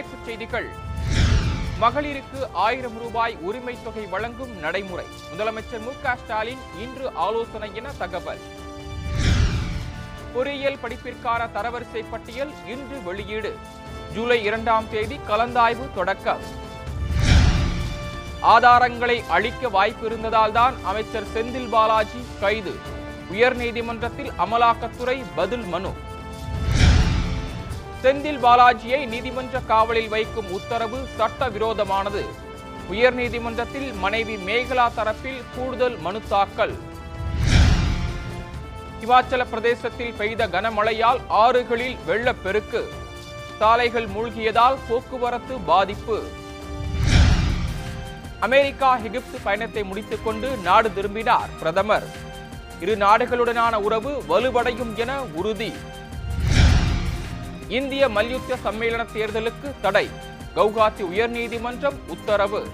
தலைப்புச் செய்திகள். மகளிருக்கு ஆயிரம் ரூபாய் உரிமை தொகை வழங்கும் நடைமுறை. முதலமைச்சர் மு ஸ்டாலின் இன்று ஆலோசனை என தகவல். பொறியியல் படிப்பிற்கான தரவரிசை பட்டியல் இன்று வெளியீடு. ஜூலை இரண்டாம் தேதி கலந்தாய்வு தொடக்கம். ஆதாரங்களை அளிக்க வாய்ப்பு இருந்ததால் தான் அமைச்சர் செந்தில் பாலாஜி கைது. உயர்நீதிமன்றத்தில் அமலாக்கத்துறை பதில் மனு. செந்தில் பாலாஜியை நீதிமன்ற காவலில் வைக்கும் உத்தரவு சட்டவிரோதமானது. உயர்நீதிமன்றத்தில் மனைவி மேகலா தரப்பில் கூடுதல் மனு தாக்கல். இமாச்சல பிரதேசத்தில் பெய்த கனமழையால் ஆறுகளில் வெள்ளப்பெருக்கு. சாலைகள் மூழ்கியதால் போக்குவரத்து பாதிப்பு. அமெரிக்கா எகிப்து பயணத்தை முடித்துக்கொண்டு நாடு திரும்பினார் பிரதமர். இரு நாடுகளுடனான உறவு வலுவடையும் என உறுதி. இந்திய மல்யுத்த சம்மேளன தேர்தலுக்கு தடை. கவுகாத்தி உயர்நீதிமன்றம் உத்தரவு.